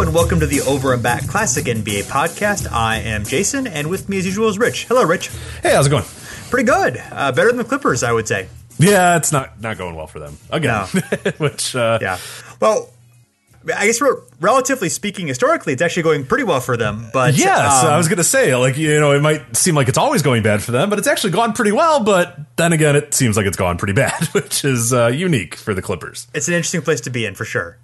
and welcome to the Over and Back Classic NBA podcast. I am Jason, and with me as usual is Rich. Hello, Rich. Hey, how's it going? Pretty good. Uh, better than the Clippers, I would say. Yeah, it's not not going well for them again. No. Which, uh, Yeah. Well, I guess re- relatively speaking, historically, it's actually going pretty well for them. But yes, um, I was gonna say, like you know, it might seem like it's always going bad for them, but it's actually gone pretty well. But then again, it seems like it's gone pretty bad, which is uh, unique for the Clippers. it's an interesting place to be in for sure.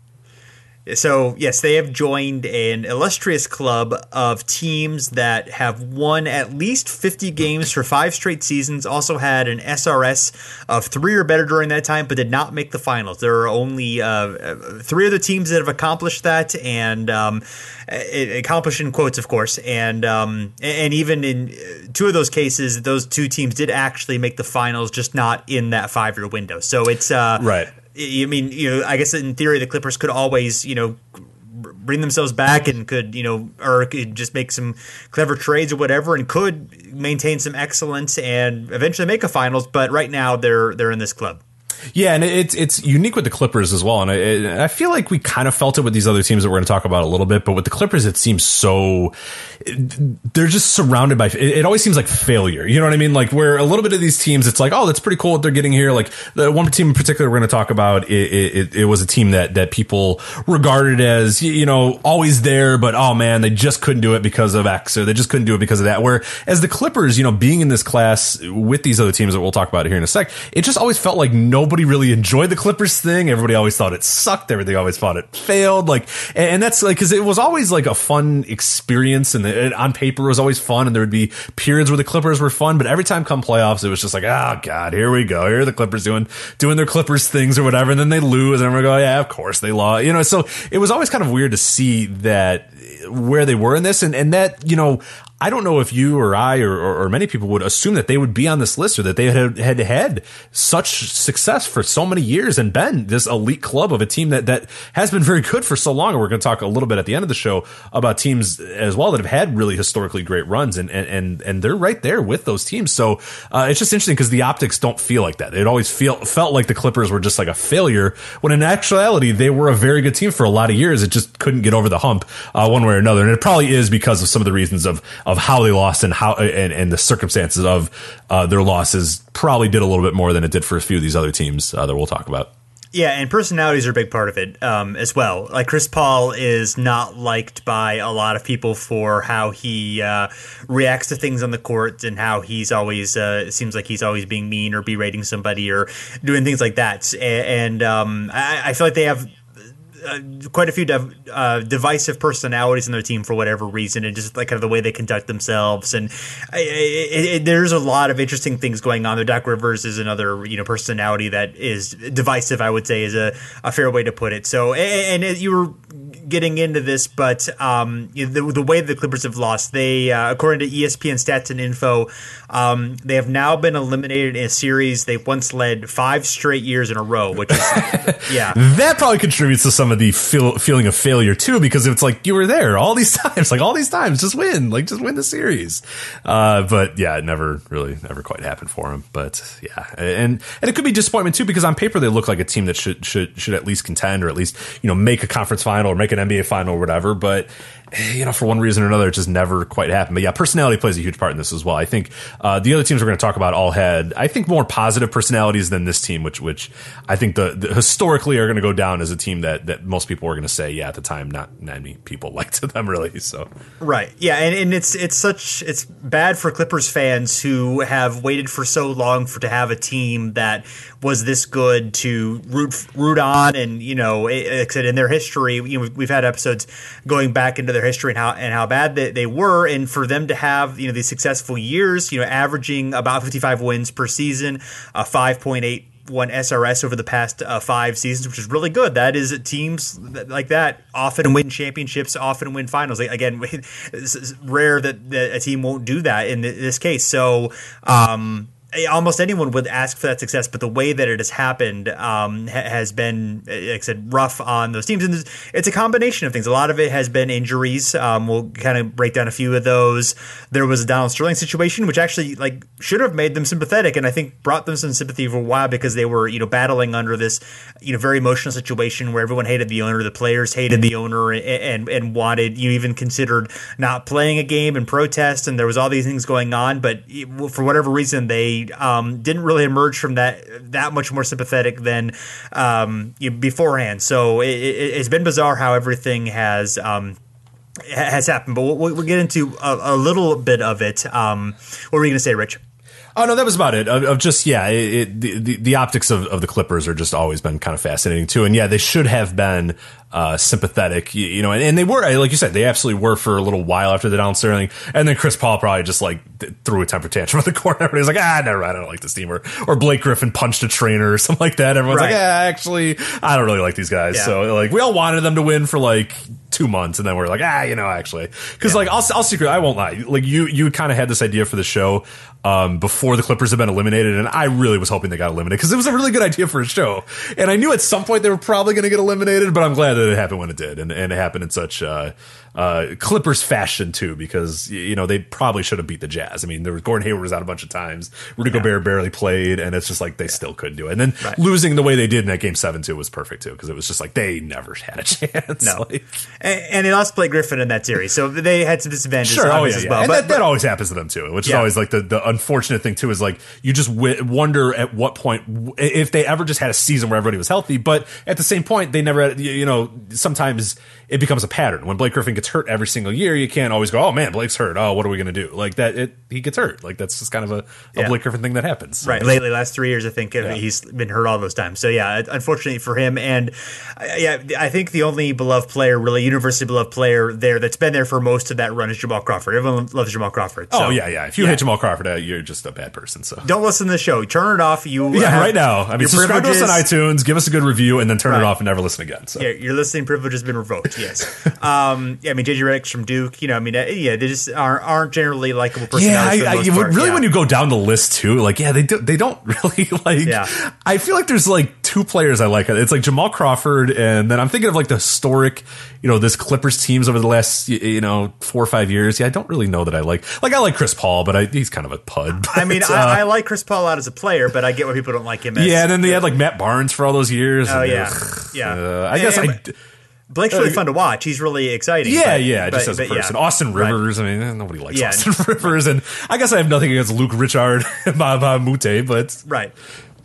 So, yes, they have joined an illustrious club of teams that have won at least 50 games for five straight seasons, also had an SRS of three or better during that time, but did not make the finals. There are only uh, three other teams that have accomplished that, and um, accomplished in quotes, of course. And, um, and even in two of those cases, those two teams did actually make the finals, just not in that five year window. So it's. Uh, Right. I mean, you know, I guess in theory the Clippers could always, you know, bring themselves back and could, you know, or could just make some clever trades or whatever, and could maintain some excellence and eventually make a finals. But right now they're they're in this club. Yeah, and it's it's unique with the Clippers as well, and I, I feel like we kind of felt it with these other teams that we're going to talk about a little bit, but with the Clippers, it seems so they're just surrounded by. It, it always seems like failure. You know what I mean? Like where a little bit of these teams, it's like, oh, that's pretty cool what they're getting here. Like the one team in particular we're going to talk about, it, it, it was a team that that people regarded as you know always there, but oh man, they just couldn't do it because of X, or they just couldn't do it because of that. Where as the Clippers, you know, being in this class with these other teams that we'll talk about here in a sec, it just always felt like nobody really enjoyed the Clippers thing. Everybody always thought it sucked. Everything always thought it failed. Like, and, and that's like because it was always like a fun experience, and, the, and on paper it was always fun, and there would be periods where the Clippers were fun, but every time come playoffs, it was just like, oh god, here we go. Here are the Clippers doing doing their Clippers things or whatever, and then they lose, and everyone go, yeah, of course they lost. You know, so it was always kind of weird to see that eh, where they were in this, and and that you know. I don't know if you or I or, or, or, many people would assume that they would be on this list or that they had, had had such success for so many years and been this elite club of a team that, that has been very good for so long. And we're going to talk a little bit at the end of the show about teams as well that have had really historically great runs and, and, and, and they're right there with those teams. So, uh, it's just interesting because the optics don't feel like that. It always feel, felt like the Clippers were just like a failure when in actuality, they were a very good team for a lot of years. It just couldn't get over the hump, uh, one way or another. And it probably is because of some of the reasons of, of how they lost and how and, and the circumstances of uh, their losses probably did a little bit more than it did for a few of these other teams uh, that we'll talk about. Yeah, and personalities are a big part of it um, as well. Like Chris Paul is not liked by a lot of people for how he uh, reacts to things on the court and how he's always uh, seems like he's always being mean or berating somebody or doing things like that. And, um, I, I feel like they have uh, quite a few uh, divisive personalities in their team for whatever reason, and just like kind of the way they conduct themselves. And I, it, it, there's a lot of interesting things going on The Doc Rivers is another you know personality that is divisive. I would say is a, a fair way to put it. So, and, and you were getting into this, but um, the, the way the Clippers have lost, they uh, according to ESPN stats and info, um, they have now been eliminated in a series they once led five straight years in a row, which is yeah, that probably contributes to some of the feel, feeling of failure too, because it's like you were there all these times, like all these times, just win, like just win the series. Uh, but yeah, it never really, never quite happened for him. But yeah, and and it could be disappointment too, because on paper they look like a team that should should should at least contend or at least you know make a conference final or make an NBA final or whatever. But you know, for one reason or another, it just never quite happened. But yeah, personality plays a huge part in this as well. I think uh, the other teams we're going to talk about all had, I think, more positive personalities than this team, which which I think the, the historically are going to go down as a team that that most people were going to say, yeah, at the time, not many people liked them really. So right, yeah, and, and it's it's such it's bad for Clippers fans who have waited for so long for to have a team that was this good to root root on, and you know, said, in their history, you know, we've had episodes going back into their history and how and how bad they, they were, and for them to have you know these successful years, you know, averaging about 55 wins per season, a 5.8 one SRS over the past uh, five seasons, which is really good. That is teams like that often win championships, often win finals. Again, it's rare that, that a team won't do that in this case. So, um, almost anyone would ask for that success, but the way that it has happened um, ha- has been, like I said, rough on those teams. And it's a combination of things. A lot of it has been injuries. Um, we'll kind of break down a few of those. There was a Donald Sterling situation, which actually like should have made them sympathetic, and I think brought them some sympathy for a while because they were you know battling under this you know very emotional situation where everyone hated the owner, the players hated the owner, and and, and wanted you even considered not playing a game and protest, and there was all these things going on, but for whatever reason they um, didn't really emerge from that that much more sympathetic than um, beforehand. So it, has it, been bizarre how everything has. Um, has happened, but we'll, we'll get into a, a, little bit of it. Um, what were you going to say, Rich? Oh no, that was about it. Of, of just yeah, it, it, the, the optics of, of the Clippers are just always been kind of fascinating too. And yeah, they should have been uh, sympathetic, you, you, know, and, and, they were like you said, they absolutely were for a little while after the Donald Sterling, and then Chris Paul probably just like threw a temper tantrum in the corner. Everybody's like, ah, never, mind, I don't like this team, or or Blake Griffin punched a trainer or something like that. Everyone's right. like, ah, actually, I don't really like these guys. Yeah. So like, we all wanted them to win for like two months, and then we're like, ah, you know, actually, because yeah. like I'll, I'll secret, I won't lie, like you you kind of had this idea for the show um, before the Clippers had been eliminated, and I really was hoping they got eliminated because it was a really good idea for a show, and I knew at some point they were probably going to get eliminated, but I'm glad that it happened when it did, and, and it happened in such uh, uh, Clippers fashion too, because you know they probably should have beat the Jazz. I mean, there was Gordon Hayward was out a bunch of times. Rudy yeah. Gobert barely played, and it's just like they yeah. still couldn't do it. And then right. losing the way they did in that game seven too was perfect too, because it was just like they never had a chance. No, like, and, and, they lost Blake Griffin in that series, so they had some disadvantages. Sure, oh, yeah, as well. And but, that, but, that, always happens to them too, which is always like the, the unfortunate thing too. Is like you just w- wonder at what point if they ever just had a season where everybody was healthy, but at the same point they never had. You know, sometimes it becomes a pattern when Blake Griffin gets hurt every single year. You can't always go, oh man, Blake's hurt. Oh, what are we going to do? Like that, it, he gets hurt. Like that's just kind of a, a yeah. Blake Griffin thing that happens. Right. Lately, last three years, I think yeah. he's been hurt all those times. So yeah, unfortunately for him, and uh, yeah, I think the only beloved player, really universally beloved player there that's been there for most of that run is Jamal Crawford. Everyone loves Jamal Crawford. So, oh yeah, yeah. If you yeah. hate Jamal Crawford, uh, you're just a bad person. So don't listen to the show. Turn it off. You yeah, right now. I mean, subscribe to us on iTunes. Give us a good review, and then turn right. it off and never listen again. So yeah, your listening privilege has been revoked. Yes. Um, yeah, I mean, JJ Redick's from Duke. You know, I mean, uh, yeah, they just aren't, aren't generally likable personalities. Yeah, I, I, really, yeah. when you go down the list too, like, yeah, they do, they don't really like. Yeah. I feel like there's like two players I like. It's like Jamal Crawford, and then I'm thinking of like the historic, you know, this Clippers teams over the last you know four or five years. Yeah, I don't really know that I like. Like, I like Chris Paul, but I, he's kind of a pud. But, I mean, uh, I, I, like Chris Paul out as a player, but I get why people don't like him. As, yeah, and then they had like Matt Barnes for all those years. Oh yeah, yeah. Uh, I guess I. Blake's really uh, fun to watch. He's really exciting. Yeah, but, yeah, just but, as a person. Yeah. Austin Rivers. Right. I mean, nobody likes yeah. Austin Rivers, and I guess I have nothing against Luc Richard Mbah a Moute right.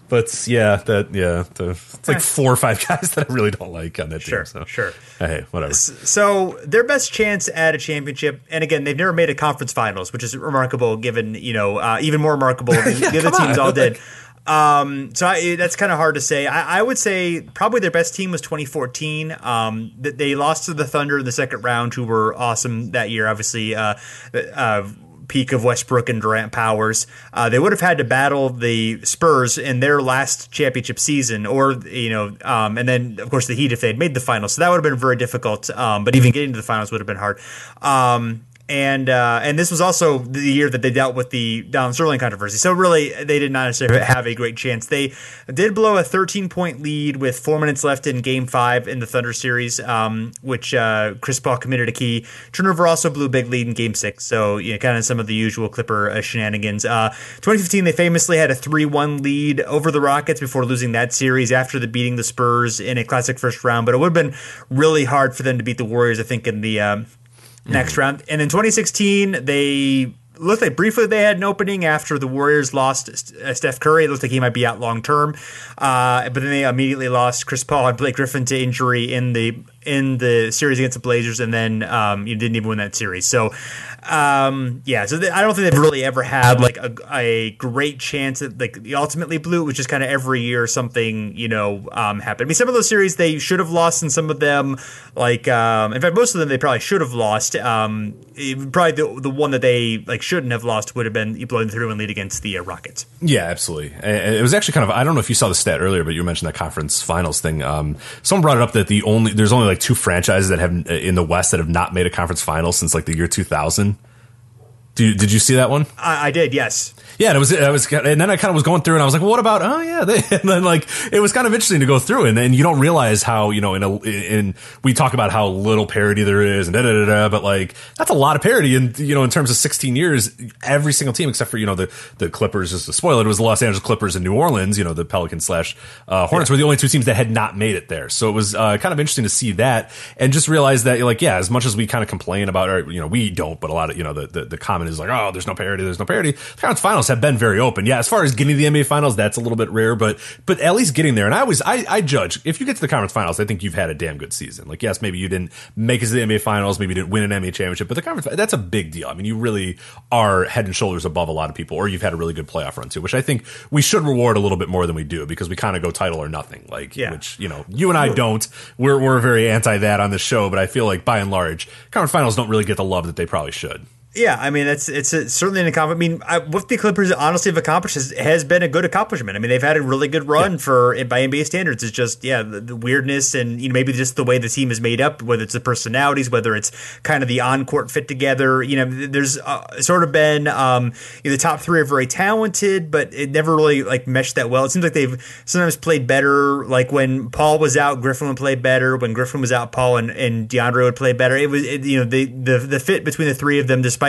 But yeah, that yeah, the, it's like four or five guys that I really don't like on that sure, team. So sure, hey, whatever. So their best chance at a championship, and again, they've never made a conference finals, which is remarkable. Given you know, uh, even more remarkable than yeah, the other teams on. all did. Um, so I, that's kind of hard to say. I, I, would say probably their best team was 2014. Um, that they lost to the Thunder in the second round, who were awesome that year. Obviously, uh, uh, peak of Westbrook and Durant powers. Uh, they would have had to battle the Spurs in their last championship season, or you know, um, and then of course the Heat if they had made the finals. So that would have been very difficult. Um, but even getting to the finals would have been hard. Um, and uh, and this was also the year that they dealt with the Donald Sterling controversy. So really, they did not necessarily have a great chance. They did blow a 13 point lead with four minutes left in Game Five in the Thunder series, um, which uh, Chris Paul committed a key turnover. Also blew a big lead in Game Six. So you know, kind of some of the usual Clipper uh, shenanigans. Uh, 2015, they famously had a 3 1 lead over the Rockets before losing that series after the beating the Spurs in a classic first round. But it would have been really hard for them to beat the Warriors. I think in the um, next mm-hmm. round. And in 2016, they looked like briefly they had an opening after the Warriors lost uh, Steph Curry. It looked like he might be out long term, uh, but then they immediately lost Chris Paul and Blake Griffin to injury in the in the series against the Blazers, and then um, you didn't even win that series. So um, yeah, so I don't think they've really ever had like a, a great chance at like the ultimately blue, which is kind of every year something you know um, happened. I mean, some of those series they should have lost, and some of them like um, in fact most of them they probably should have lost. Um, probably the the one that they like shouldn't have lost would have been blowing through and lead against the uh, Rockets. Yeah, absolutely. It was actually kind of I don't know if you saw the stat earlier, but you mentioned that conference finals thing. Um, someone brought it up that the only there's only like two franchises that have uh, in the West that have not made a conference final since like the year 2000. Did, did you see that one? I, I did, yes. Yeah, and it was, I was, and then I kind of was going through and I was like, well, what about, oh yeah, they, and then like, it was kind of interesting to go through and then you don't realize how, you know, in a, in, we talk about how little parity there is and da da da da, but like, that's a lot of parity and, you know, in terms of 16 years, every single team except for, you know, the, the Clippers, just to spoiler it, it was the Los Angeles Clippers and New Orleans, you know, the Pelicans slash, uh, Hornets yeah. were the only two teams that had not made it there. So it was, uh, kind of interesting to see that and just realize that, like, yeah, as much as we kind of complain about, or, you know, we don't, but a lot of, you know, the, the, the comment is like, oh, there's no parity, there's no parity. The conference finals have been very open yeah, as far as getting to the NBA finals, that's a little bit rare, but but at least getting there. And I always I, I judge if you get to the conference finals, I think you've had a damn good season. Like yes, maybe you didn't make it to the NBA finals, maybe you didn't win an NBA championship, but the conference that's a big deal. I mean, you really are head and shoulders above a lot of people, or you've had a really good playoff run too, which I think we should reward a little bit more than we do because we kind of go title or nothing. Like yeah. which you know you and I don't. We're we're very anti that on the show, but I feel like by and large, conference finals don't really get the love that they probably should. Yeah, I mean it's it's a, certainly an accomplishment. I mean, I, what the Clippers honestly have accomplished has, has, been a good accomplishment. I mean, they've had a really good run yeah. for by NBA standards. It's just yeah, the, the, weirdness and you know maybe just the way the team is made up, whether it's the personalities, whether it's kind of the on court fit together. You know, there's uh, sort of been um, you know, the top three are very talented, but it never really like meshed that well. It seems like they've sometimes played better. Like when Paul was out, Griffin would play better. When Griffin was out, Paul and, and DeAndre would play better. It was it, you know the, the the fit between the three of them, despite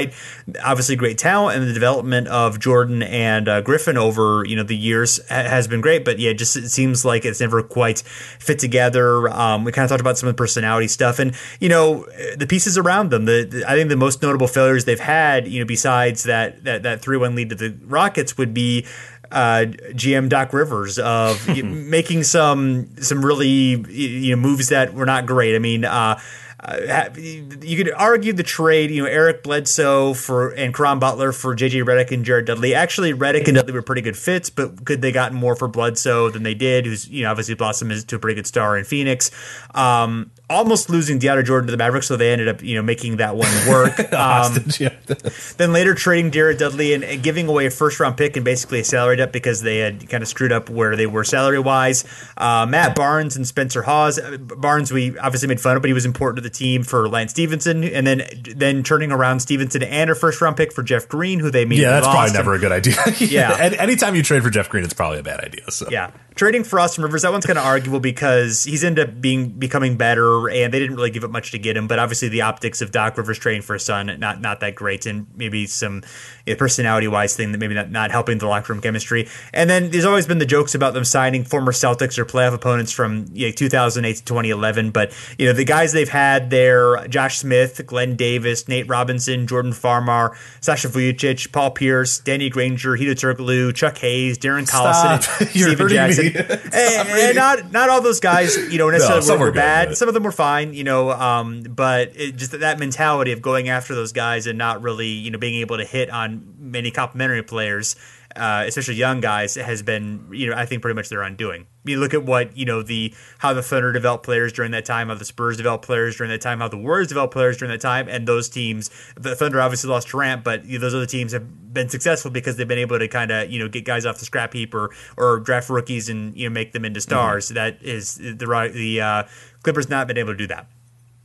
obviously great talent and the development of Jordan and uh, Griffin over you know the years ha- has been great. But yeah, just it seems like it's never quite fit together. Um, we kind of talked about some of the personality stuff and you know the pieces around them. The, the I think the most notable failures they've had, you know, besides that that that three one lead to the Rockets would be uh, GM Doc Rivers of making some some really you know moves that were not great. I mean. Uh, uh, you could argue the trade, you know, Eric Bledsoe for and Caron Butler for JJ Redick and Jared Dudley. Actually, Redick and Dudley were pretty good fits, but could they gotten more for Bledsoe than they did? Who's you know obviously blossomed into a pretty good star in Phoenix. Um, almost losing DeAndre Jordan to the Mavericks, so they ended up you know making that one work. Um, then later trading Jared Dudley and, and, giving away a first round pick and basically a salary up because they had kind of screwed up where they were salary wise. Uh, Matt Barnes and Spencer Hawes. Uh, Barnes we obviously made fun of, but he was important to the team for Lance Stephenson, and then then turning around Stephenson and a first round pick for Jeff Green, who they made. Yeah, that's probably never a good idea. yeah, anytime you trade for Jeff Green, it's probably a bad idea. So yeah, trading for Austin Rivers, that one's kind of arguable because he's ended up being becoming better, and they didn't really give up much to get him. But obviously, the optics of Doc Rivers trading for a son not not that great, and maybe some you know, personality wise thing that maybe not, not helping the locker room chemistry. And then there's always been the jokes about them signing former Celtics or playoff opponents from you know, 2008 to 2011. But you know the guys they've had there: Josh Smith, Glen Davis, Nate Robinson, Jordan Farmar, Sasha Vujacic, Paul Pierce, Danny Granger, Hedo Turkoglu, Chuck Hayes, Darren Collison, Stephen Jackson and, and, not not all those guys, you know, necessarily no, were, were bad. Some of them were fine, you know. Um, but it, just that mentality of going after those guys and not really, you know, being able to hit on many complementary players uh, especially young guys, has been you know I think pretty much their undoing. You look at what you know the how the Thunder developed players during that time, how the Spurs developed players during that time, how the Warriors developed players during that time, and those teams. The Thunder obviously lost Durant, but you know, those other teams have been successful because they've been able to kind of you know get guys off the scrap heap or or draft rookies and you know make them into stars. Mm-hmm. That is the right the uh, Clippers not been able to do that.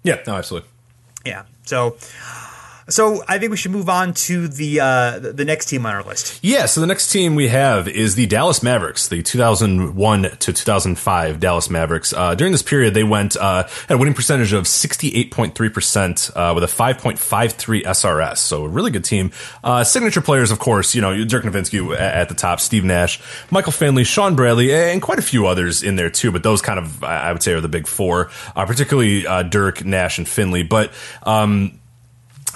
Yeah, no, absolutely. Yeah, so. So I think we should move on to the uh, the next team on our list. Yeah, so the next team we have is the Dallas Mavericks, the 2001 to 2005 Dallas Mavericks. Uh, during this period, they went uh, had a winning percentage of 68.3 percent uh, with a 5.53 SRS. So a really good team. Uh, signature players, of course, you know Dirk Nowitzki at the top, Steve Nash, Michael Finley, Shawn Bradley, and quite a few others in there too. But those kind of I would say are the big four, uh, particularly Dirk, Nash, and Finley. But um,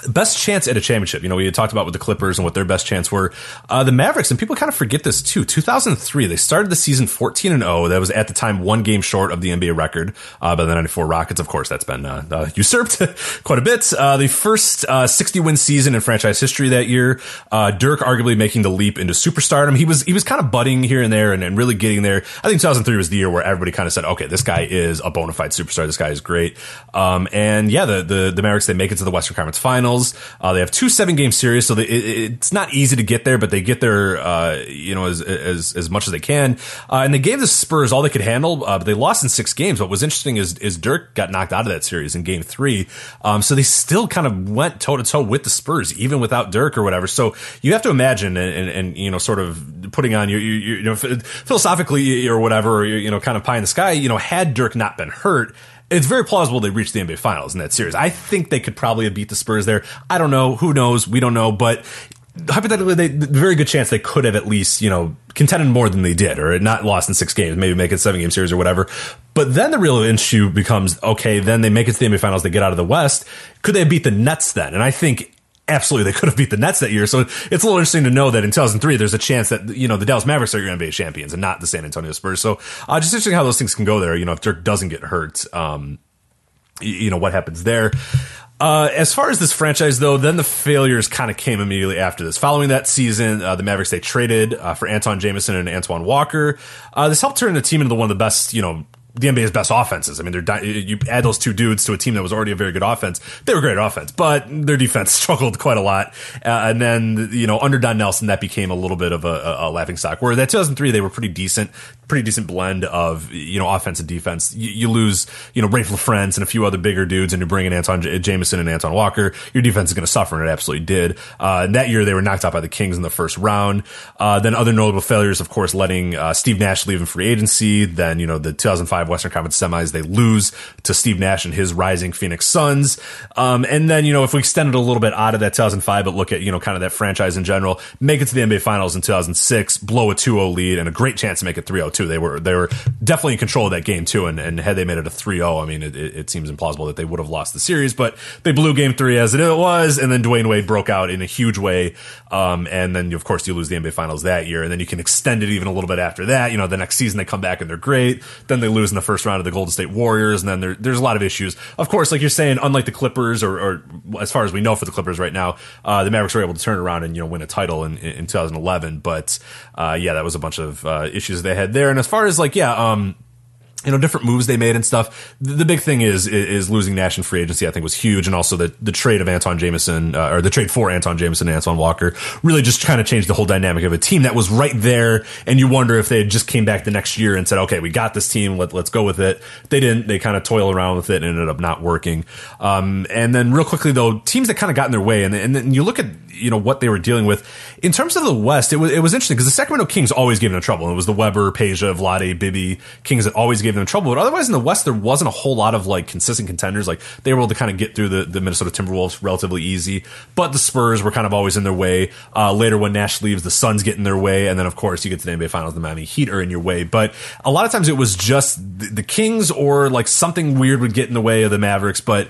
best chance at a championship. You know, we had talked about with the Clippers and what their best chance were. Uh, the Mavericks, and people kind of forget this too. 2003, they started the season 14 and 0. That was at the time one game short of the NBA record uh, by the 94 Rockets. Of course, that's been uh, uh usurped quite a bit. Uh, the first uh, 60 win season in franchise history that year. Dirk arguably making the leap into superstardom. He was he was kind of budding here and there and, and really getting there. I think 2003 was the year where everybody kind of said, okay, this guy is a bona fide superstar. This guy is great. Um, and yeah, the, the the Mavericks they make it to the Western Conference Finals. Finals. Uh, they have two seven game series, so they, it, it's not easy to get there, but they get there, uh, you know, as, as, as much as they can. Uh, and they gave the Spurs all they could handle, uh, but they lost in six games. What was interesting is, is Dirk got knocked out of that series in game three. Um, so they still kind of went toe to toe with the Spurs, even without Dirk or whatever. So you have to imagine and, and, and you know, sort of putting on your, your, you know, philosophically or whatever, or, you know, kind of pie in the sky, you know, had Dirk not been hurt, it's very plausible they reached the NBA Finals in that series. I think they could probably have beat the Spurs there. I don't know. Who knows? We don't know. But hypothetically, they, very good chance they could have at least, you know, contended more than they did, or not lost in six games, maybe make it seven game series or whatever. But then the real issue becomes okay. Then they make it to the NBA Finals. They get out of the West. Could they beat the Nets then? And I think absolutely they could have beat the Nets that year. So it's a little interesting to know that in 2003 there's a chance that you know the Dallas Mavericks are your NBA champions and not the San Antonio Spurs. So uh, just interesting how those things can go there. You know, if Dirk doesn't get hurt, um, you know what happens there. Uh, as far as this franchise, though, then the failures kind of came immediately after this. Following that season, uh, the Mavericks they traded uh, for Antawn Jamison and Antoine Walker. Uh, this helped turn the team into one of the best, you know, the NBA's best offenses. I mean, they're you add those two dudes to a team that was already a very good offense. They were great offense, but their defense struggled quite a lot. Uh, and then you know under Don Nelson, that became a little bit of a, a laughing stock. Where that 2003, they were pretty decent, pretty decent blend of you know offense and defense. You, you lose you know Raef LaFrentz and a few other bigger dudes, and you bring in Antawn J- Jamison and Anton Walker. Your defense is going to suffer, and it absolutely did. Uh, and that year, they were knocked out by the Kings in the first round. Uh, then other notable failures, of course, letting uh, Steve Nash leave in free agency. Then you know the 2005 Western Conference semis they lose to Steve Nash and his rising Phoenix Suns. Um, and then, you know, if we extend it a little bit out of that 2005, but look at, you know, kind of that franchise in general, make it to the NBA finals in 2006, blow a 2-0 lead and a great chance to make it 3-0 too. They were, they were definitely in control of that game too. And, and had they made it a 3-0, I mean, it, it seems implausible that they would have lost the series, but they blew game three as it was. And then Dwyane Wade broke out in a huge way. Um, and then of course you lose the NBA finals that year. And then you can extend it even a little bit after that. You know, the next season they come back and they're great. Then they lose in the first round of the Golden State Warriors, and then there, there's a lot of issues. Of course, like you're saying, unlike the Clippers, or, or as far as we know for the Clippers right now, uh, the Mavericks were able to turn around and you know win a title in, in 2011. But uh, yeah, that was a bunch of uh, issues they had there. And as far as like yeah. Um, you know, different moves they made and stuff. The, big thing is, is losing Nash in free agency, I think was huge. And also the, the trade of Antawn Jamison, uh, or the trade for Antawn Jamison and Antoine Walker really just kind of changed the whole dynamic of a team that was right there. And you wonder if they just came back the next year and said, okay, we got this team. Let, let's go with it. They didn't. They kind of toil around with it and ended up not working. Um, and then real quickly though, teams that kind of got in their way and, and then you look at, you know, what they were dealing with in terms of the West, it was, it was interesting because the Sacramento Kings always gave them trouble. It was the Webber, Peja, Vlade, Bibby Kings that always gave them trouble. But otherwise in the West, there wasn't a whole lot of like consistent contenders. Like they were able to kind of get through the, the Minnesota Timberwolves relatively easy, but the Spurs were kind of always in their way. Uh, later when Nash leaves, the Suns get in their way, and then of course you get to the NBA Finals, the Miami Heat are in your way. But a lot of times it was just the, the Kings or like something weird would get in the way of the Mavericks. But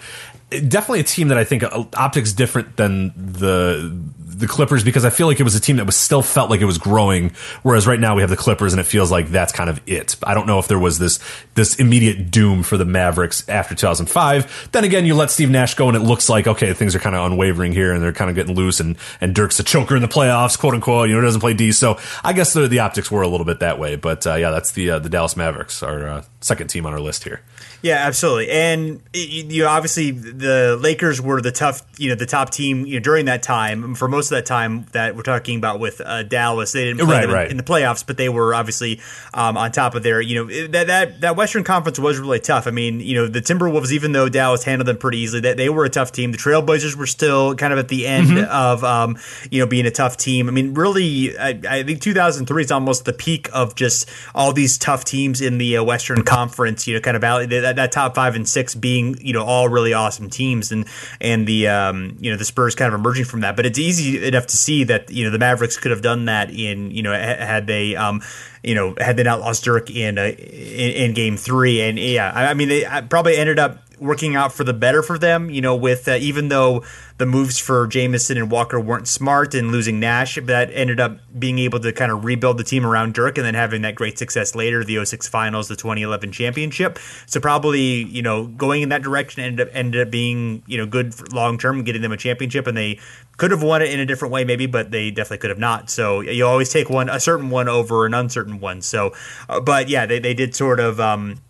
definitely a team that I think uh, optics different than the the Clippers because I feel like it was a team that was still felt like it was growing. Whereas right now we have the Clippers and it feels like that's kind of it. I don't know if there was this this immediate doom for the Mavericks after 2005. Then again, you let Steve Nash go and it looks like okay things are kind of unwavering here and they're kind of getting loose and and Dirk's a choker in the playoffs, quote unquote. You know doesn't play D, so I guess the, the optics were a little bit that way. But uh, yeah, that's the uh, the Dallas Mavericks, our uh, second team on our list here. Yeah, absolutely. And you know, obviously the Lakers were the tough, you know, the top team you know, during that time. For most of that time that we're talking about with uh, Dallas, they didn't play right, them right. in the playoffs, but they were obviously um, on top of their, you know, that, that that Western Conference was really tough. I mean, you know, the Timberwolves, even though Dallas handled them pretty easily, that they were a tough team. The Trailblazers were still kind of at the end mm-hmm. of, um, you know, being a tough team. I mean, really, I, I, think 2003 is almost the peak of just all these tough teams in the uh, Western Conference. You know, kind of valley that, that top five and six being you know all really awesome teams and and the um, you know the Spurs kind of emerging from that. But it's easy enough to see that you know the Mavericks could have done that in you know had they um, you know had they not lost Dirk in, uh, in, in game three. And yeah, I, I mean they probably ended up working out for the better for them. You know, with uh, even though the moves for Jamison and Walker weren't smart and losing Nash, that ended up being able to kind of rebuild the team around Dirk and then having that great success later, the 06 finals, the 2011 championship. So probably, you know, going in that direction ended up, ended up being, you know, good long term, getting them a championship and they could have won it in a different way maybe, but they definitely could have not. So you always take one, a certain one over an uncertain one. So, uh, but yeah, they, they did sort of, um,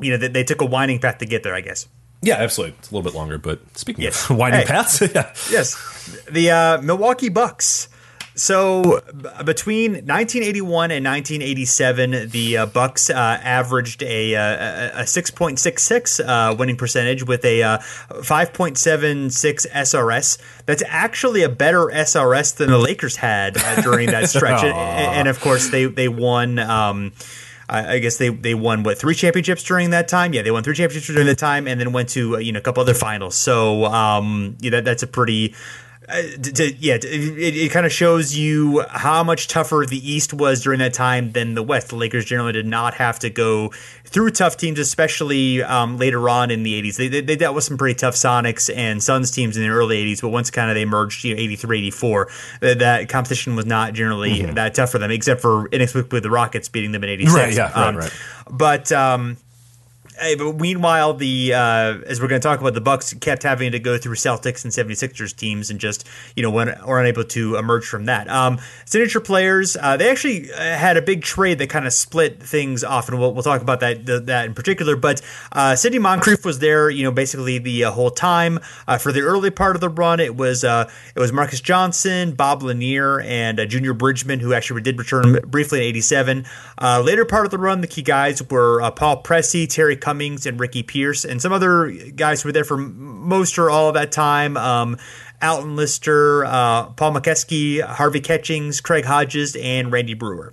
you know, they, they took a winding path to get there, I guess. Yeah, absolutely. It's a little bit longer, but speaking yes. of winding hey, paths, yeah. Yes. The uh, Milwaukee Bucks. So b- between 1981 and 1987, the uh, Bucks uh, averaged a, uh, a, a 6.66 uh, winning percentage with a uh, 5.76 SRS. That's actually a better SRS than the Lakers had uh, during that stretch, and, and, of course they they won. Um, I guess they they won what three championships during that time. Yeah, they won three championships during that time, and then went to you know a couple other finals. So um, yeah, that, that's a pretty uh, to, yeah, it, it kind of shows you how much tougher the East was during that time than the West. The Lakers generally did not have to go through tough teams, especially um, later on in the 80s. They, they, they, dealt with some pretty tough Sonics and Suns teams in the early 80s, but once kind of they merged, you know, 83, 84, that, that competition was not generally mm-hmm. that tough for them, except for inexplicably the Rockets beating them in 86. Right, yeah, um, right, right. But, um, but meanwhile, the uh, as we're going to talk about, the Bucks kept having to go through Celtics and 76ers teams and just you know were unable to emerge from that. Um, signature players, uh, they actually uh, had a big trade that kind of split things off, and we'll, we'll talk about that the, that in particular. But uh, Sidney Moncrief was there, you know, basically the uh, whole time uh, for the early part of the run. It was it was Marques Johnson, Bob Lanier, and Junior Bridgeman, who actually did return briefly in '87. later part of the run, the key guys were Paul Pressey, Terry. Cummings and Ricky Pierce, and some other guys who were there for most or all of that time. Um, Alton Lister, uh, Paul Mokeski, Harvey Catchings, Craig Hodges, and Randy Breuer.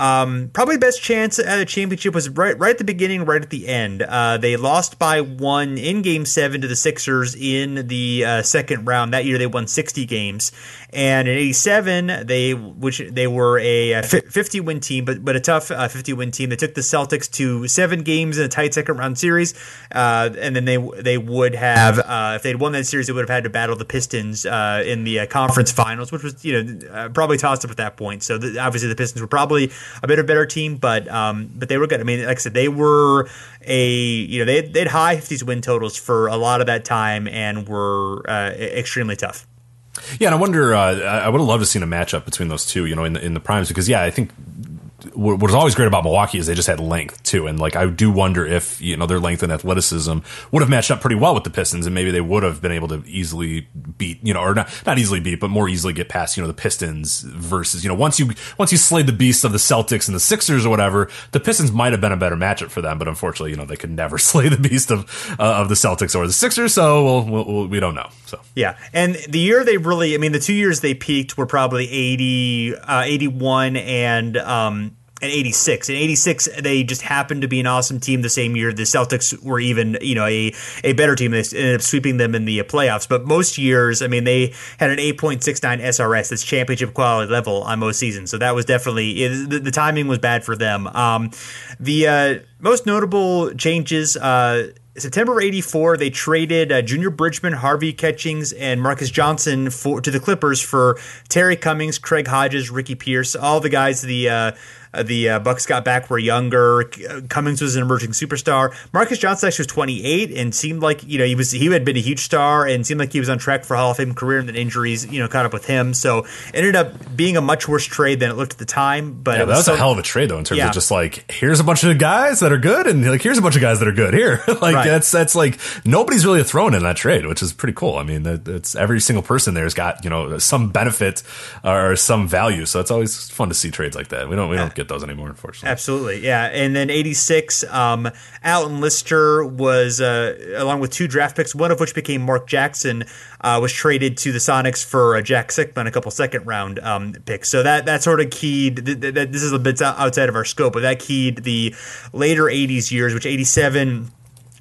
Um, probably best chance at a championship was right right at the beginning, right at the end. Uh, they lost by one in Game Seven to the Sixers in the uh, second round. That year, they won sixty games, and in '87, they which they were a 50 win team, but but a tough uh, 50 win team. They took the Celtics to seven games in a tight second round series, uh, and then they they would have uh, if they'd won that series, they would have had to battle the Pistons uh, in the conference finals, which was you know probably tossed up at that point. So the, obviously the Pistons were probably a bit of a better team, but um, but they were good. I mean, like I said, they were a you know they they'd high 50s win totals for a lot of that time and were uh, extremely tough. Yeah, and I wonder. Uh, I would have loved to seen a matchup between those two. You know, in the, in the primes because yeah, I think what was always great about Milwaukee is they just had length too, and like I do wonder if you know their length and athleticism would have matched up pretty well with the Pistons, and maybe they would have been able to easily beat you know or not not easily beat, but more easily get past you know the Pistons versus you know once you once you slayed the beasts of the Celtics and the Sixers or whatever, the Pistons might have been a better matchup for them, but unfortunately you know they could never slay the beast of uh, of the Celtics or the Sixers, so we'll, we'll, we'll, we don't know. So. Yeah, and the year they really, I mean, the two years they peaked were probably 80, uh, 81 and um, and 86. In 86, they just happened to be an awesome team the same year. The Celtics were even, you know, a, a better team. They ended up sweeping them in the playoffs. But most years, I mean, they had an 8.69 SRS. That's championship quality level on most seasons. So that was definitely, the, the timing was bad for them. Um, the uh, most notable changes, uh, September 84, they traded uh, Junior Bridgeman, Harvey Catchings, and Marcus Johnson for to the Clippers for Terry Cummings, Craig Hodges, Ricky Pierce, all the guys the uh, uh, the uh, Bucks got back were younger. Cummings was an emerging superstar. Marcus Johnson actually was 28 and seemed like you know he was he had been a huge star and seemed like he was on track for a Hall of Fame career, and then injuries you know caught up with him. So ended up being a much worse trade than it looked at the time. But yeah, was that was so, a hell of a trade though in terms yeah. of just like here's a bunch of guys that are good and like here's a bunch of guys that are good here. like right. that's that's like nobody's really a thrown in that trade, which is pretty cool. I mean, it's every single person there's got you know some benefit or some value. So it's always fun to see trades like that. We don't we don't get those anymore, unfortunately. Absolutely, yeah. And then '86, um, Alton Lister was uh, along with two draft picks, one of which became Mark Jackson, uh, was traded to the Sonics for a Jack Sikma, a couple second round um, picks. So that that sort of keyed. Th- th- this is a bit outside of our scope, but that keyed the later '80s years, which '87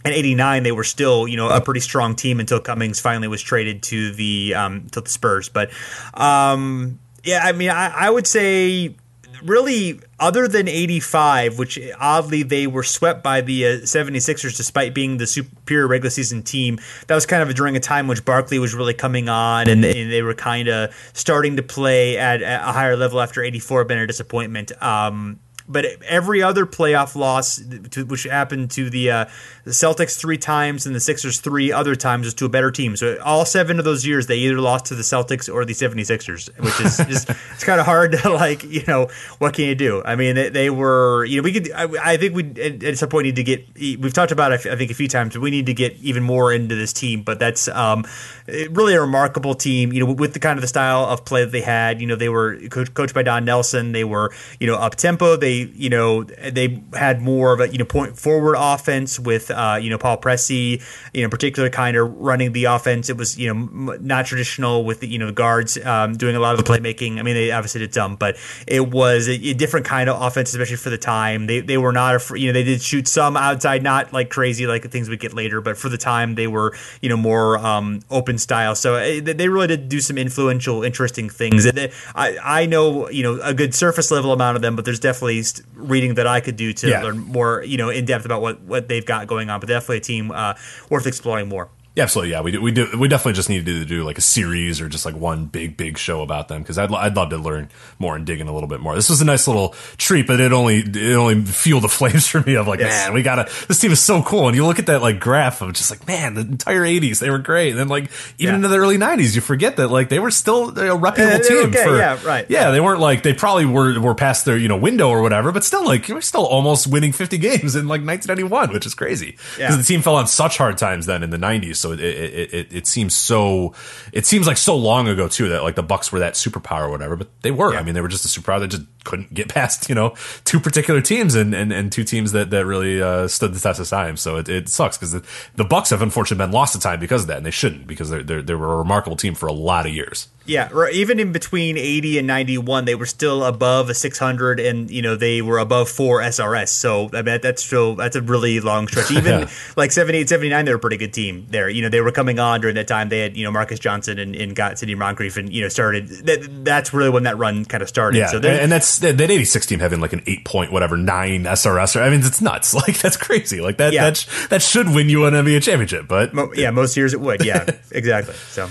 and 89 they were still you know a pretty strong team until Cummings finally was traded to the um, to the Spurs but um, yeah I mean I, I would say really, other than 85, which oddly they were swept by the uh, 76ers despite being the superior regular season team, that was kind of during a time which Barkley was really coming on and, and they were kind of starting to play at, at, a higher level after 84 had been a disappointment. Um, but every other playoff loss, to, which happened to the, uh, the Celtics three times and the Sixers three other times, was to a better team. So all seven of those years, they either lost to the Celtics or the 76ers, which is just, it's kind of hard to like, you know, what can you do? I mean, they, they were, you know, we could, I, I think we at, at, some point need to get, we've talked about it, I think a few times, we need to get even more into this team, but that's um, really a remarkable team, you know, with the kind of the style of play that they had, you know, they were coached by Don Nelson. They were, you know, up tempo. They, you know, they had more of a, you know, point forward offense with, uh, you know, Paul Pressey, you know, particular kind of running the offense. It was, you know, not traditional with the, you know, the guards um, doing a lot of the playmaking. I mean, they obviously did some, but it was a, a different kind of offense, especially for the time. They, they were not, a, you know, they did shoot some outside, not like crazy like things we get later, but for the time they were, you know, more um, open style. So uh, they really did do some influential, interesting things. I, I know, you know, a good surface level amount of them, but there's definitely reading that I could do to yeah. learn more, you know, in depth about what, what they've got going on. But definitely a team uh, worth exploring more. Yeah, absolutely. Yeah, we do, we do. We definitely just needed to do like a series or just like one big, big show about them because I'd, I'd love to learn more and dig in a little bit more. This was a nice little treat, but it only it only fueled the flames for me of like, yes. man, we gotta. This team is so cool, and you look at that like graph of just like, man, the entire '80s they were great, and then like even yeah. into the early '90s, you forget that like they were still a reputable uh, team. Okay, for, yeah, right. Yeah, they weren't like they probably were were past their you know window or whatever, but still like we're still almost winning 50 games in like 1991, which is crazy because yeah. the team fell on such hard times then in the '90s, so it, it, it it, seems so it seems like so long ago too that like the Bucks were that superpower or whatever, but they were. Yeah. I mean, they were just a superpower that just couldn't get past you know two particular teams and and, and two teams that that really uh, stood the test of time. So it, it sucks because the, the Bucks have unfortunately been lost to time because of that, and they shouldn't because they're, they're they were a remarkable team for a lot of years. Yeah, even in between 80 and 91, they were still above a 600, and you know they were above four SRS. So I mean that's still that's a really long stretch. Even yeah. like 78, 79, they were a pretty good team there. You know they were coming on during that time. They had you know Marques Johnson and, and got Sidney Moncrief, and you know started. That, that's really when that run kind of started. Yeah, so and that's that 86 team having like an eight point whatever nine SRS. I mean it's nuts. Like that's crazy. Like that yeah. that sh- that should win you an NBA championship. But yeah, most years it would. Yeah, exactly. So.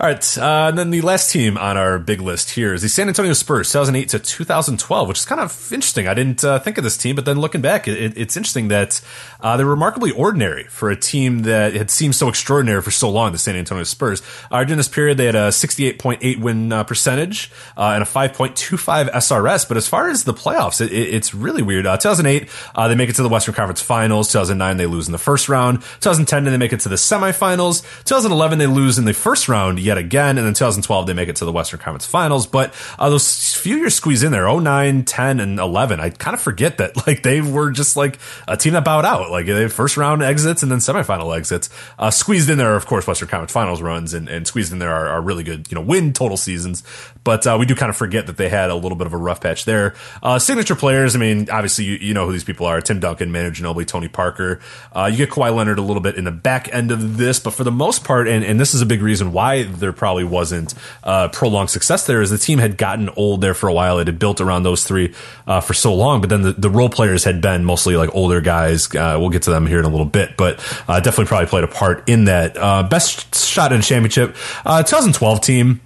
All right, uh, and then the last team on our big list here is the San Antonio Spurs, 2008 to 2012, which is kind of interesting. I didn't uh, think of this team, but then looking back, it, it's interesting that uh, they're remarkably ordinary for a team that had seemed so extraordinary for so long. The San Antonio Spurs. Uh, during this period, they had a 68.8 win uh, percentage uh, and a 5.25 SRS. But as far as the playoffs, it, it, it's really weird. 2008, they make it to the Western Conference Finals. 2009, they lose in the first round. 2010, they make it to the semifinals. 2011, they lose in the first round yet again. And then 2012, they make it to the Western Conference Finals. But uh, those few years squeeze in there 09, 10, and 11. I kind of forget that like they were just like a team that bowed out. Like they first round exits and then semifinal exits. Uh, squeezed in there, of course, Western Conference Finals runs and, and squeezed in there are, are, really good, you know, win total seasons. But uh, we do kind of forget that they had a little bit of a rough patch there. Uh, signature players, I mean, obviously you, you, know who these people are Tim Duncan, Manu Ginobili, Tony Parker. Uh, you get Kawhi Leonard a little bit in the back end of this, but for the most part, and, and this is a big reason why there probably wasn't uh, prolonged success there as the team had gotten old there for a while. It had built around those three uh, for so long, but then the, the, role players had been mostly like older guys. Uh, we'll get to them here in a little bit, but uh, definitely probably played a part in that. Uh, best shot in championship, 2012 team.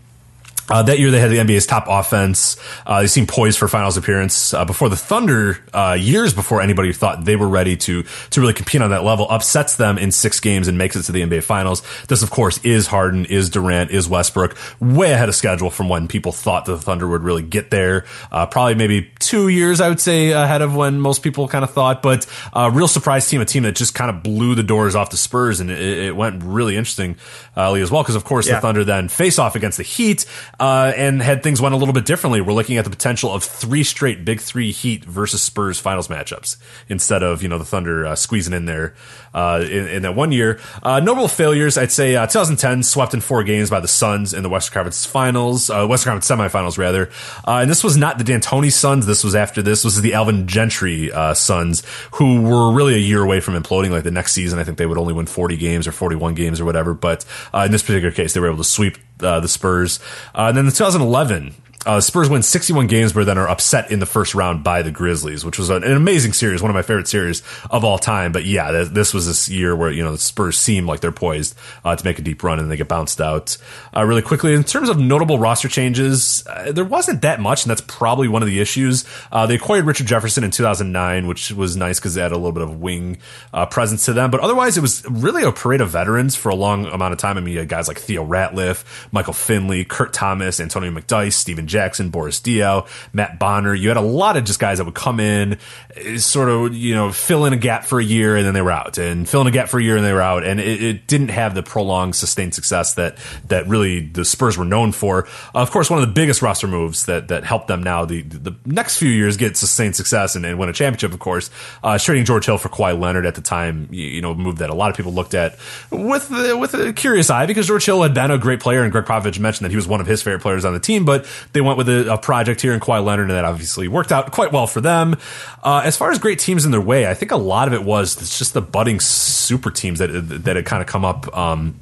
Uh, that year, they had the NBA's top offense. Uh, they seemed poised for finals appearance uh, before the Thunder, uh, years before anybody thought they were ready to to really compete on that level. Upsets them in six games and makes it to the NBA Finals. This, of course, is Harden, is Durant, is Westbrook, way ahead of schedule from when people thought that the Thunder would really get there. Uh, probably maybe two years, I would say, ahead of when most people kind of thought. But a real surprise team, a team that just kind of blew the doors off the Spurs, and it, it went really interesting, uh, as well. Because of course, yeah. the Thunder then face off against the Heat uh, and had things went a little bit differently, we're looking at the potential of three straight Big Three Heat versus Spurs finals matchups instead of you know the Thunder uh, squeezing in there uh, in, in, that one year. Uh, notable failures, I'd say uh, 2010 swept in four games by the Suns in the Western Conference Finals, uh, Western Conference semifinals rather, uh, and this was not the D'Antoni Suns. This was after this. Was the Alvin Gentry Suns, who were really a year away from imploding. Like the next season, I think they would only win 40 games or 41 games or whatever. But in this particular case, they were able to sweep uh, the Spurs. Uh, and then the 2011 Uh, Spurs win 61 games, but then are upset in the first round by the Grizzlies, which was an, an amazing series, one of my favorite series of all time. But yeah, th- this was this year where you know the Spurs seem like they're poised uh, to make a deep run, and they get bounced out uh, really quickly. In terms of notable roster changes, uh, there wasn't that much, and that's probably one of the issues. Uh, they acquired Richard Jefferson in 2009, which was nice because they had a little bit of wing uh, presence to them. But otherwise, it was really a parade of veterans for a long amount of time. I mean, you had guys like Theo Ratliff, Michael Finley, Kurt Thomas, Antonio McDyess, Stephen Jackson, Boris Diaw, Matt Bonner. You had a lot of just guys that would come in, eh, sort of, you know, fill in a gap for a year and then they were out, and fill in a gap for a year and they were out. And it, it didn't have the prolonged, sustained success that that really the Spurs were known for. Of course, one of the biggest roster moves that that helped them now the the next few years get sustained success and, and win a championship. Of course, uh, trading George Hill for Kawhi Leonard at the time, you, you know, move that a lot of people looked at with uh, with a curious eye because George Hill had been a great player, and Gregg Popovich mentioned that he was one of his favorite players on the team. But they went with a, a project here in Kawhi Leonard, and that obviously worked out quite well for them. Uh, as far as great teams in their way, I think a lot of it was it's just the budding super teams that that had kind of come up. Um,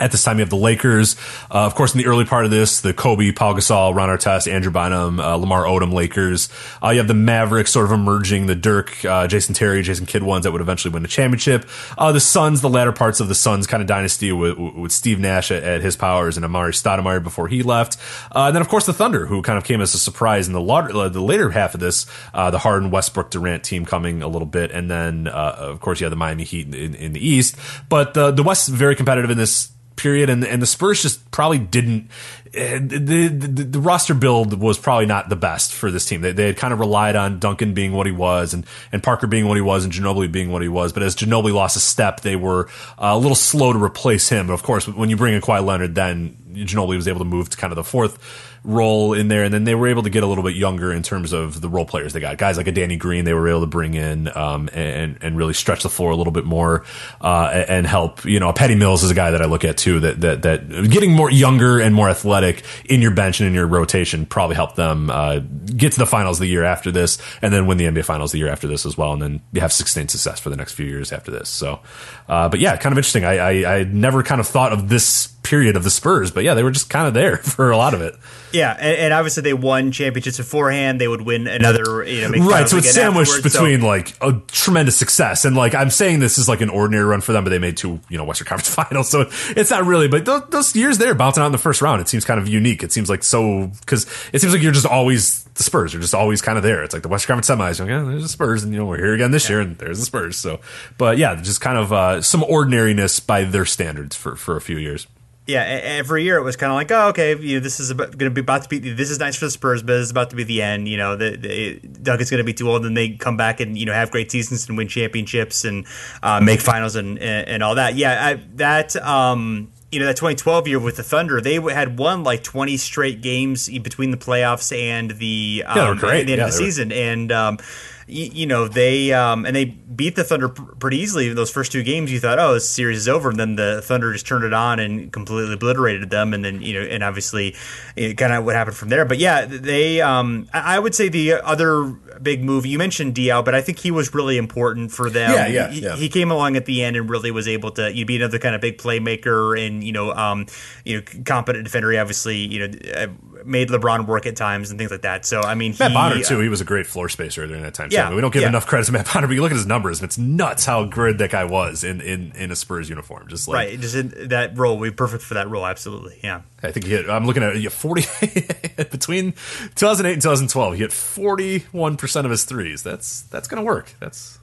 at this time, you have the Lakers. Uh, of course, in the early part of this, the Kobe, Pau Gasol, Ron Artest, Andrew Bynum, uh, Lamar Odom Lakers. Uh, you have the Mavericks sort of emerging, the Dirk, uh, Jason Terry, Jason Kidd ones that would eventually win the championship. Uh, the Suns, the latter parts of the Suns kind of dynasty with, with Steve Nash at, at, his powers and Amar'e Stoudemire before he left. Uh, and then, of course, the Thunder, who kind of came as a surprise in the, later, the later half of this, the Harden, Westbrook, Durant team coming a little bit. And then, of course, you have the Miami Heat in, in, in the East. But the, the West very competitive in this period, and and the Spurs just probably didn't. The, the, the roster build was probably not the best for this team. They, they had kind of relied on Duncan being what he was, and and Parker being what he was, and Ginobili being what he was. But as Ginobili lost a step, they were uh, a little slow to replace him. But of course, when you bring in Kawhi Leonard, then Ginobili was able to move to kind of the fourth role in there, and then they were able to get a little bit younger in terms of the role players they got. Guys like a Danny Green, they were able to bring in um, and and really stretch the floor a little bit more uh, and help. You know, a Patty Mills is a guy that I look at too. That that that getting more younger and more athletic in your bench and in your rotation probably helped them uh, get to the finals the year after this, and then win the NBA Finals the year after this as well, and then you have sustained success for the next few years after this. So, uh, but yeah, kind of interesting. I, I I never kind of thought of this period of the Spurs, but yeah, they were just kind of there for a lot of it. Yeah, and, and, obviously they won championships beforehand. They would win another, you know, right. So it's sandwiched between so. like a tremendous success and like I'm saying this is like an ordinary run for them, but they made two, you know, Western Conference Finals, so it's not really. But those, those years there, bouncing out in the first round, it seems kind of unique. It seems like so because it seems like you're just always the Spurs. You're just always kind of there. It's like the Western Conference semis. Like, yeah, there's the Spurs, and you know we're here again this yeah. year, and there's the Spurs. So, but yeah, just kind of uh, some ordinariness by their standards for for a few years yeah, every year it was kind of like, oh, okay, you know, this is going to be about to be. This is nice for the Spurs, but it's about to be the end. You know, the, the Doug is going to be too old, and they come back and you know have great seasons and win championships and uh, make finals and, and, and all that. Yeah, I, that um, you know that 2012 year with the Thunder, they had won like 20 straight games between the playoffs and the um, yeah, great. the end yeah, of the season, and um, you, you know they um, and they beat the Thunder pr- pretty easily in those first two games. You thought, oh, this series is over, and then the Thunder just turned it on and completely obliterated them. And then you know, and obviously, it kind of what happened from there. But yeah, they. Um, I would say the other big move you mentioned Diaw, but I think he was really important for them. Yeah, yeah, he, yeah. he came along at the end and really was able to You'd be another kind of big playmaker and you know, um, you know, competent defender. He obviously, you know uh, made LeBron work at times and things like that. So I mean, Matt he, Bonner too. Uh, he was a great floor spacer during that time. Yeah, too. we don't give yeah. enough credit to Matt Bonner, but you look at his numbers, and it's nuts how good that guy was in in, in a Spurs uniform. Just like right, just in that role, we perfect for that role. Absolutely, yeah. I think he hit. I'm looking at you forty between 2008 and 2012. He hit 41 percent of his threes. That's that's going to work. That's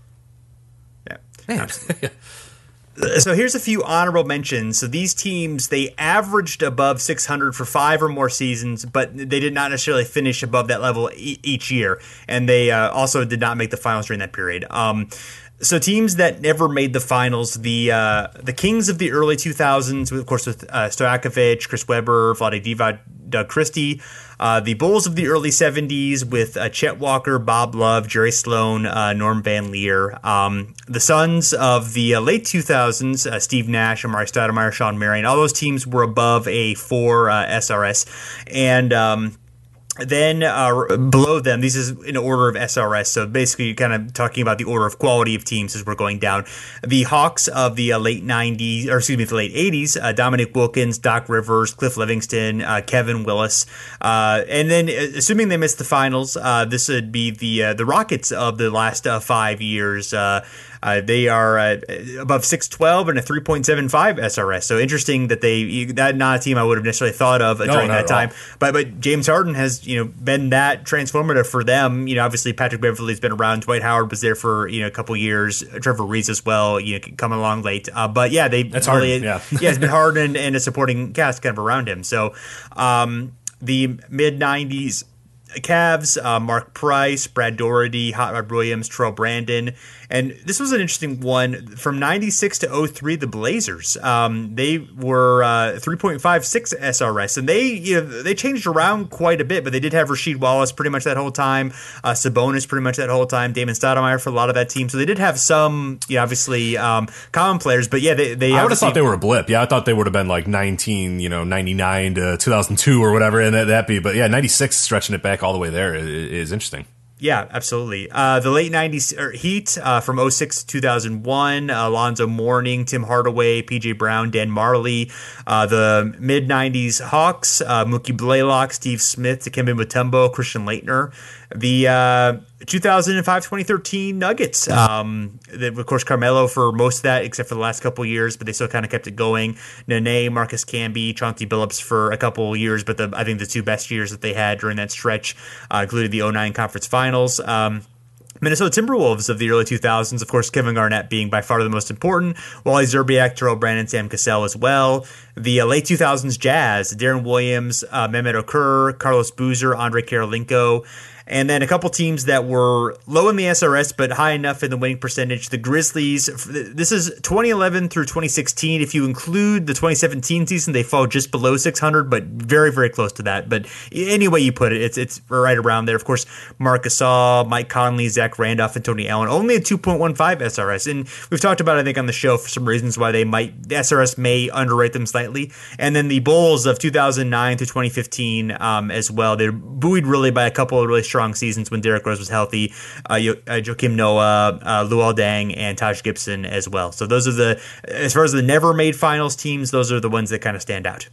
yeah, man. so here's a few honorable mentions. So these teams they averaged above 600 for five or more seasons, but they did not necessarily finish above that level e- each year, and they uh, also did not make the finals during that period. Um, so teams that never made the finals, the uh, the Kings of the early 2000s, of course with uh, Stojakovic, Chris Webber, Vlade Divac, Doug Christie. Uh, the Bulls of the early 70s with uh, Chet Walker, Bob Love, Jerry Sloan, uh, Norm Van Lier. Um, the Suns of the uh, late 2000s, uh, Steve Nash, Amar'e Stoudemire, Shawn Marion. All those teams were above a 4 uh, SRS. And um, then uh, below them, this is in order of SRS. So basically, kind of talking about the order of quality of teams as we're going down. The Hawks of the uh, late '90s, or excuse me, the late '80s: uh, Dominique Wilkins, Doc Rivers, Cliff Levingston, uh, Kevin Willis, uh, and then uh, assuming they missed the finals, this would be the the Rockets of the last five years. Uh, they are uh, above 612 and a 3.75 SRS. So interesting that they that not a team I would have necessarily thought of during that time. All. But but James Harden has you know been that transformative for them. You know obviously Patrick Beverley's been around. Dwight Howard was there for you know a couple years. Trevor Ariza as well. You know coming along late. Uh, but yeah, they that's really, hard. Yeah, yeah, it's been Harden and, and a supporting cast kind of around him. So um, the mid 90s. Cavs, uh, Mark Price, Brad Daugherty, Hot Rod Williams, Terrell Brandon, and this was an interesting one from 96 to 03, the Blazers. Um, they were uh, 3.56 SRS, and they you know, they changed around quite a bit, but they did have Rasheed Wallace pretty much that whole time, uh, Sabonis pretty much that whole time, Damon Stoudamire for a lot of that team. So they did have some, you know, obviously um, common players, but yeah, they, they I would have thought they were a blip. Yeah, I thought they would have been like 19, you know, 99 to 2002 or whatever, and that, that be. But yeah, 96 stretching it back all the way there is, is interesting. Yeah, absolutely. Uh, the late 90s er, Heat uh, from 06 to 2001, Alonzo Mourning, Tim Hardaway, PJ Brown, Dan Majerle. Uh, the mid 90s Hawks, uh, Mookie Blaylock, Steve Smith, Dikembe Mutombo, Christian Laettner the uh, 2005 2013 Nuggets. Um, of course, Carmelo for most of that, except for the last couple years, but they still kind of kept it going. Nene, Marcus Camby, Chauncey Billups for a couple years, but the, I think the two best years that they had during that stretch uh, included the 09 conference finals. Um, Minnesota Timberwolves of the early 2000s, of course, Kevin Garnett being by far the most important, Wally Szczerbiak, Terrell Brandon, Sam Cassell as well. The uh, late 2000s Jazz, Deron Williams, uh, Mehmet Okur, Carlos Boozer, Andrei Kirilenko, and then a couple teams that were low in the SRS but high enough in the winning percentage. The Grizzlies, this is 2011 through 2016. If you include the 2017 season, they fall just below 600, but very, very close to that. But any way you put it, it's it's right around there. Of course, Marc Gasol, Mike Conley, Zach Randolph, and Tony Allen, only a 2.15 SRS. And we've talked about, I think, on the show for some reasons why they might, the SRS may underrate them slightly. And then the Bulls of 2009 through 2015 um, as well. They're buoyed really by a couple of really strong seasons when Derrick Rose was healthy. Uh, jo- uh, Joakim Noah, uh, Luol Deng, and Taj Gibson as well. So those are the, as far as the never made finals teams, those are the ones that kind of stand out.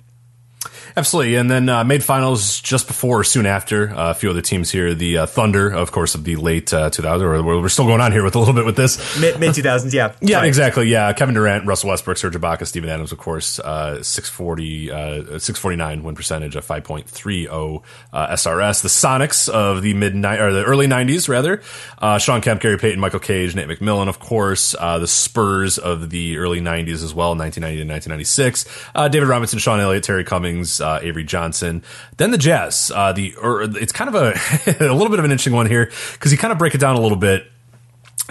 Absolutely, and then uh, made finals just before or soon after uh, a few other teams here. The uh, Thunder, of course, of the late uh, 2000s. We're still going on here with a little bit with this mid 2000s. Yeah, yeah, Sorry. exactly. Yeah, Kevin Durant, Russell Westbrook, Serge Ibaka, Steven Adams, of course. Uh, 640, uh, 649 win percentage, of 5.30 uh, SRS. The Sonics of the mid or the early 90s, rather. Shawn Kemp, Gary Payton, Michael Cage, Nate McMillan, of course. the Spurs of the early 90s as well, 1990 to 1996. David Robinson, Sean Elliott, Terry Cummings uh, Avery Johnson. Then the Jazz. Uh, the or it's kind of a a little bit of an interesting one here because you kind of break it down a little bit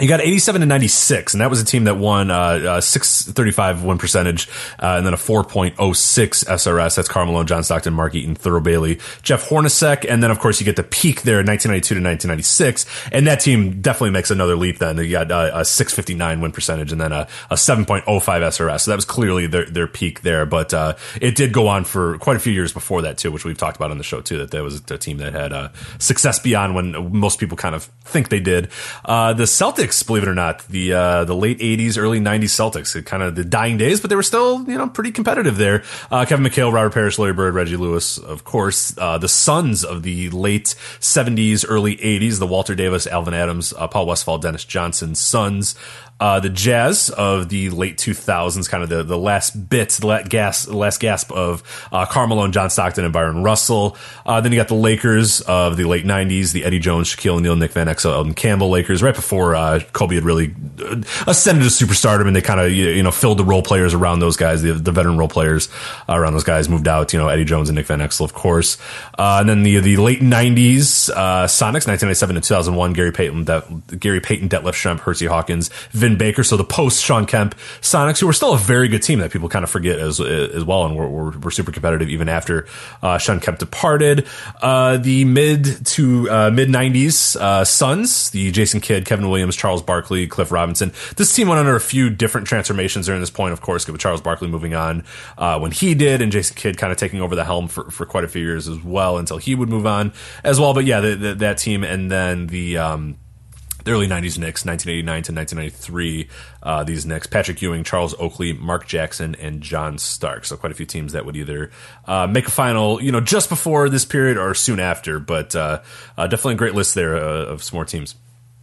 you got 87 to 96, and that was a team that won uh, uh, 635 win percentage, uh, and then a 4.06 SRS. That's Karl Malone, John Stockton, Mark Eaton, Thurl Bailey, Jeff Hornacek, and then of course you get the peak there, 1992 to 1996, and that team definitely makes another leap. Then you got uh, a 659 win percentage, and then a, a 7.05 SRS. So that was clearly their their peak there, but uh, it did go on for quite a few years before that too, which we've talked about on the show too. That there was a team that had uh, success beyond when most people kind of think they did. the Celtics Believe it or not, the uh, the late '80s, early '90s Celtics, kind of the dying days, but they were still you know pretty competitive there. Uh, Kevin McHale, Robert Parish, Larry Bird, Reggie Lewis, of course, uh, the Suns of the late '70s, early '80s, the Walter Davis, Alvin Adams, uh, Paul Westphal, Dennis Johnson Suns. Uh, the Jazz of the late 2000s, kind of the, the last bits, the last gasp, last gasp of uh, Karl Malone and John Stockton and Bryon Russell. Uh, then you got the Lakers of the late 90s, the Eddie Jones, Shaquille O'Neal, Nick Van Exel, Elden Campbell Lakers, right before uh, Kobe had really uh, ascended to superstardom, and they kind of you know filled the role players around those guys, the, the veteran role players around those guys moved out. You know Eddie Jones and Nick Van Exel, of course. Uh, and then the the late 90s Sonics, 1997 to 2001, Gary Payton, De- Gary Payton, Detlef Schrempf, Hersey Hawkins. Vin Vin Baker, so the post Shawn Kemp Sonics, who were still a very good team that people kind of forget as as well, and were, were, were super competitive even after uh, Shawn Kemp departed. Uh, the mid to uh, mid '90s uh, Suns, the Jason Kidd, Kevin Williams, Charles Barkley, Cliff Robinson. This team went under a few different transformations during this point, of course, with Charles Barkley moving on uh, when he did, and Jason Kidd kind of taking over the helm for, for quite a few years as well until he would move on as well. But yeah, the, the, that team, and then the. Um, the early 90s Knicks, 1989 to 1993. Uh, these Knicks, Patrick Ewing, Charles Oakley, Mark Jackson, and John Stark. So quite a few teams that would either uh, make a final, you know, just before this period or soon after. But uh, uh definitely a great list there uh, of some more teams.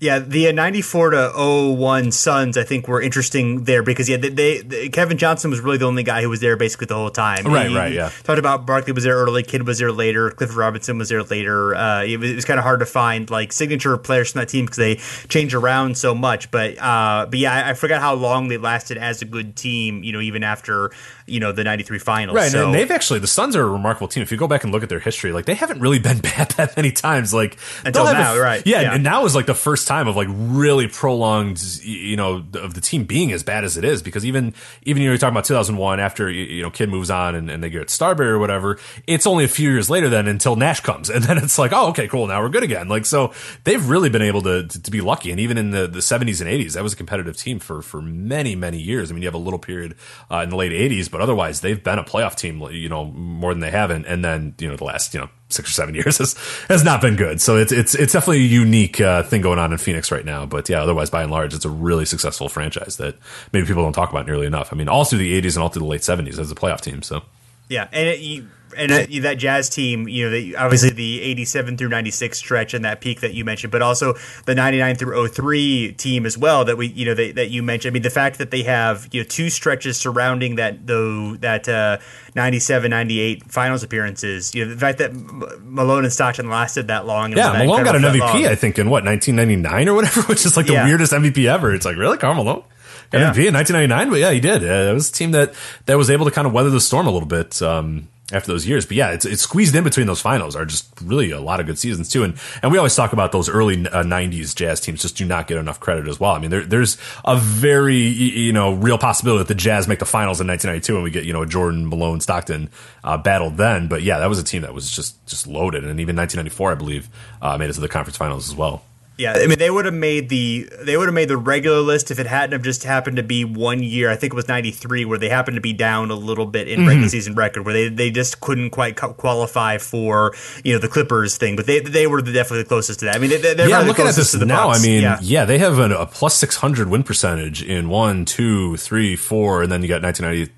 Yeah, the uh, 94 to 01 Suns, I think, were interesting there because, yeah, they, they, Kevin Johnson was really the only guy who was there basically the whole time. Right, he, right, yeah. Talked about Barkley was there early, Kidd was there later, Clifford Robinson was there later. Uh, it was, was kind of hard to find like signature players from that team because they change around so much. But, uh, but yeah, I, I, forgot how long they lasted as a good team, you know, even after, you know, the 93 finals. Right, so, and they've actually, the Suns are a remarkable team. If you go back and look at their history, like they haven't really been bad that many times. Like, until now, right. Yeah, yeah, and now is like the first time of like really prolonged, you know, of the team being as bad as it is. Because even even you know, you're talking about 2001 after you know Kidd moves on and, and they get Starbury or whatever. It's only a few years later then until Nash comes, and then it's like, oh, okay, cool, now we're good again. Like so, they've really been able to to, to be lucky. And even in the, the 70s and 80s, that was a competitive team for for many many years. I mean, you have a little period uh, in the late 80s, but otherwise they've been a playoff team, you know, more than they haven't. And then you know the last you know six or seven years has has not been good. So it's it's it's definitely a unique uh, thing going on in Phoenix right now. But yeah, otherwise by and large, it's a really successful franchise that maybe people don't talk about nearly enough. I mean, all through the '80s and all through the late '70s as a playoff team. So yeah, and it, you, and uh, that Jazz team, you know, the, obviously the 87 through 96 stretch and that peak that you mentioned, but also the 99 through 03 team as well that we, you know, they, that you mentioned. I mean, the fact that they have, you know, two stretches surrounding that, though, that uh, 97, 98 finals appearances, you know, the fact that Malone and Stockton lasted that long. yeah, Malone got an MVP. I think, in what, 1999 or whatever, which is like the yeah. weirdest MVP ever. It's like, really? Karl Malone? MVP yeah. in 1999, but yeah, he did. Uh, it was a team that that was able to kind of weather the storm a little bit. Um, after those years. But yeah, it's, it's squeezed in between those finals are just really a lot of good seasons too. And and we always talk about those early uh, '90s Jazz teams just do not get enough credit as well. I mean, there, there's a very you know real possibility that the Jazz make the finals in 1992 and we get you know Jordan Malone Stockton uh, battle then. But yeah, that was a team that was just just loaded. And even 1994, I believe, uh, made it to the conference finals as well. Yeah, I mean they would have made the they would have made the regular list if it hadn't have just happened to be one year. I think it was '93 where they happened to be down a little bit in mm-hmm. regular season record, where they, they just couldn't quite qualify for you know the Clippers thing. But they they were definitely the closest to that. I mean, they, are yeah. Looking at this now, Bucks. I mean, yeah. yeah, they have a, a plus 600 win percentage in one, two, three, four, and then you got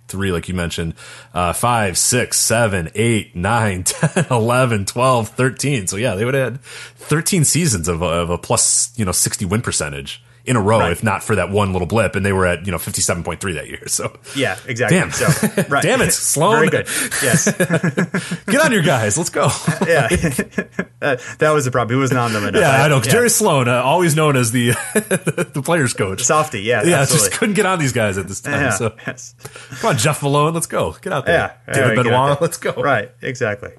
1993, like you mentioned, uh, five, six, seven, eight, nine, 10, 11, 12, 13. So yeah, they would have had 13 seasons of, of a plus, you know, 60 win percentage in a row, right. if not for that one little blip. And they were at, you know, 57.3 that year. So, yeah, exactly. Damn. So, right. Damn it, Sloan. Very good. Yes. Get on your guys. Let's go. yeah. Uh, that was the problem. He wasn't on them enough. Yeah, I, know. Yeah. Jerry Sloan, uh, always known as the the players coach. Softy, yeah. Yeah, absolutely. just couldn't get on these guys at this time. Yeah, so, yes. come on, Jeff Malone. Let's go. Get out there. Yeah. David Benoit. Let's go. Right. Exactly.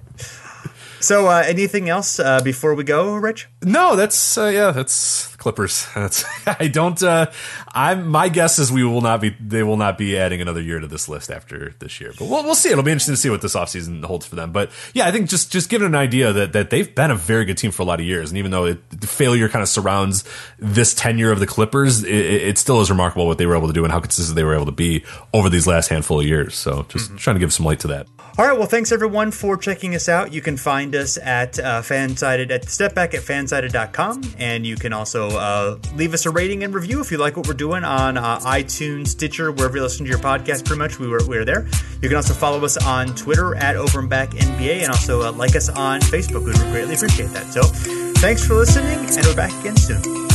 So, uh, anything else uh, before we go, Rich? No, that's uh, yeah, that's Clippers. That's I don't. Uh, I'm my guess is we will not be. They will not be adding another year to this list after this year. But we'll we'll see. It'll be interesting to see what this offseason holds for them. But yeah, I think just just giving an idea that that they've been a very good team for a lot of years, and even though it, the failure kind of surrounds this tenure of the Clippers, it, it, still is remarkable what they were able to do and how consistent they were able to be over these last handful of years. So just mm-hmm. trying to give some light to that. All right. Well, thanks everyone for checking us out. You can find us at uh, Fansided at Step Back at fansided.com. And you can also uh, leave us a rating and review if you like what we're doing on uh, iTunes, Stitcher, wherever you listen to your podcast. Pretty much, we were, we are there. You can also follow us on Twitter at Over and Back NBA and also uh, like us on Facebook. We would greatly appreciate that. So thanks for listening, and we're back again soon.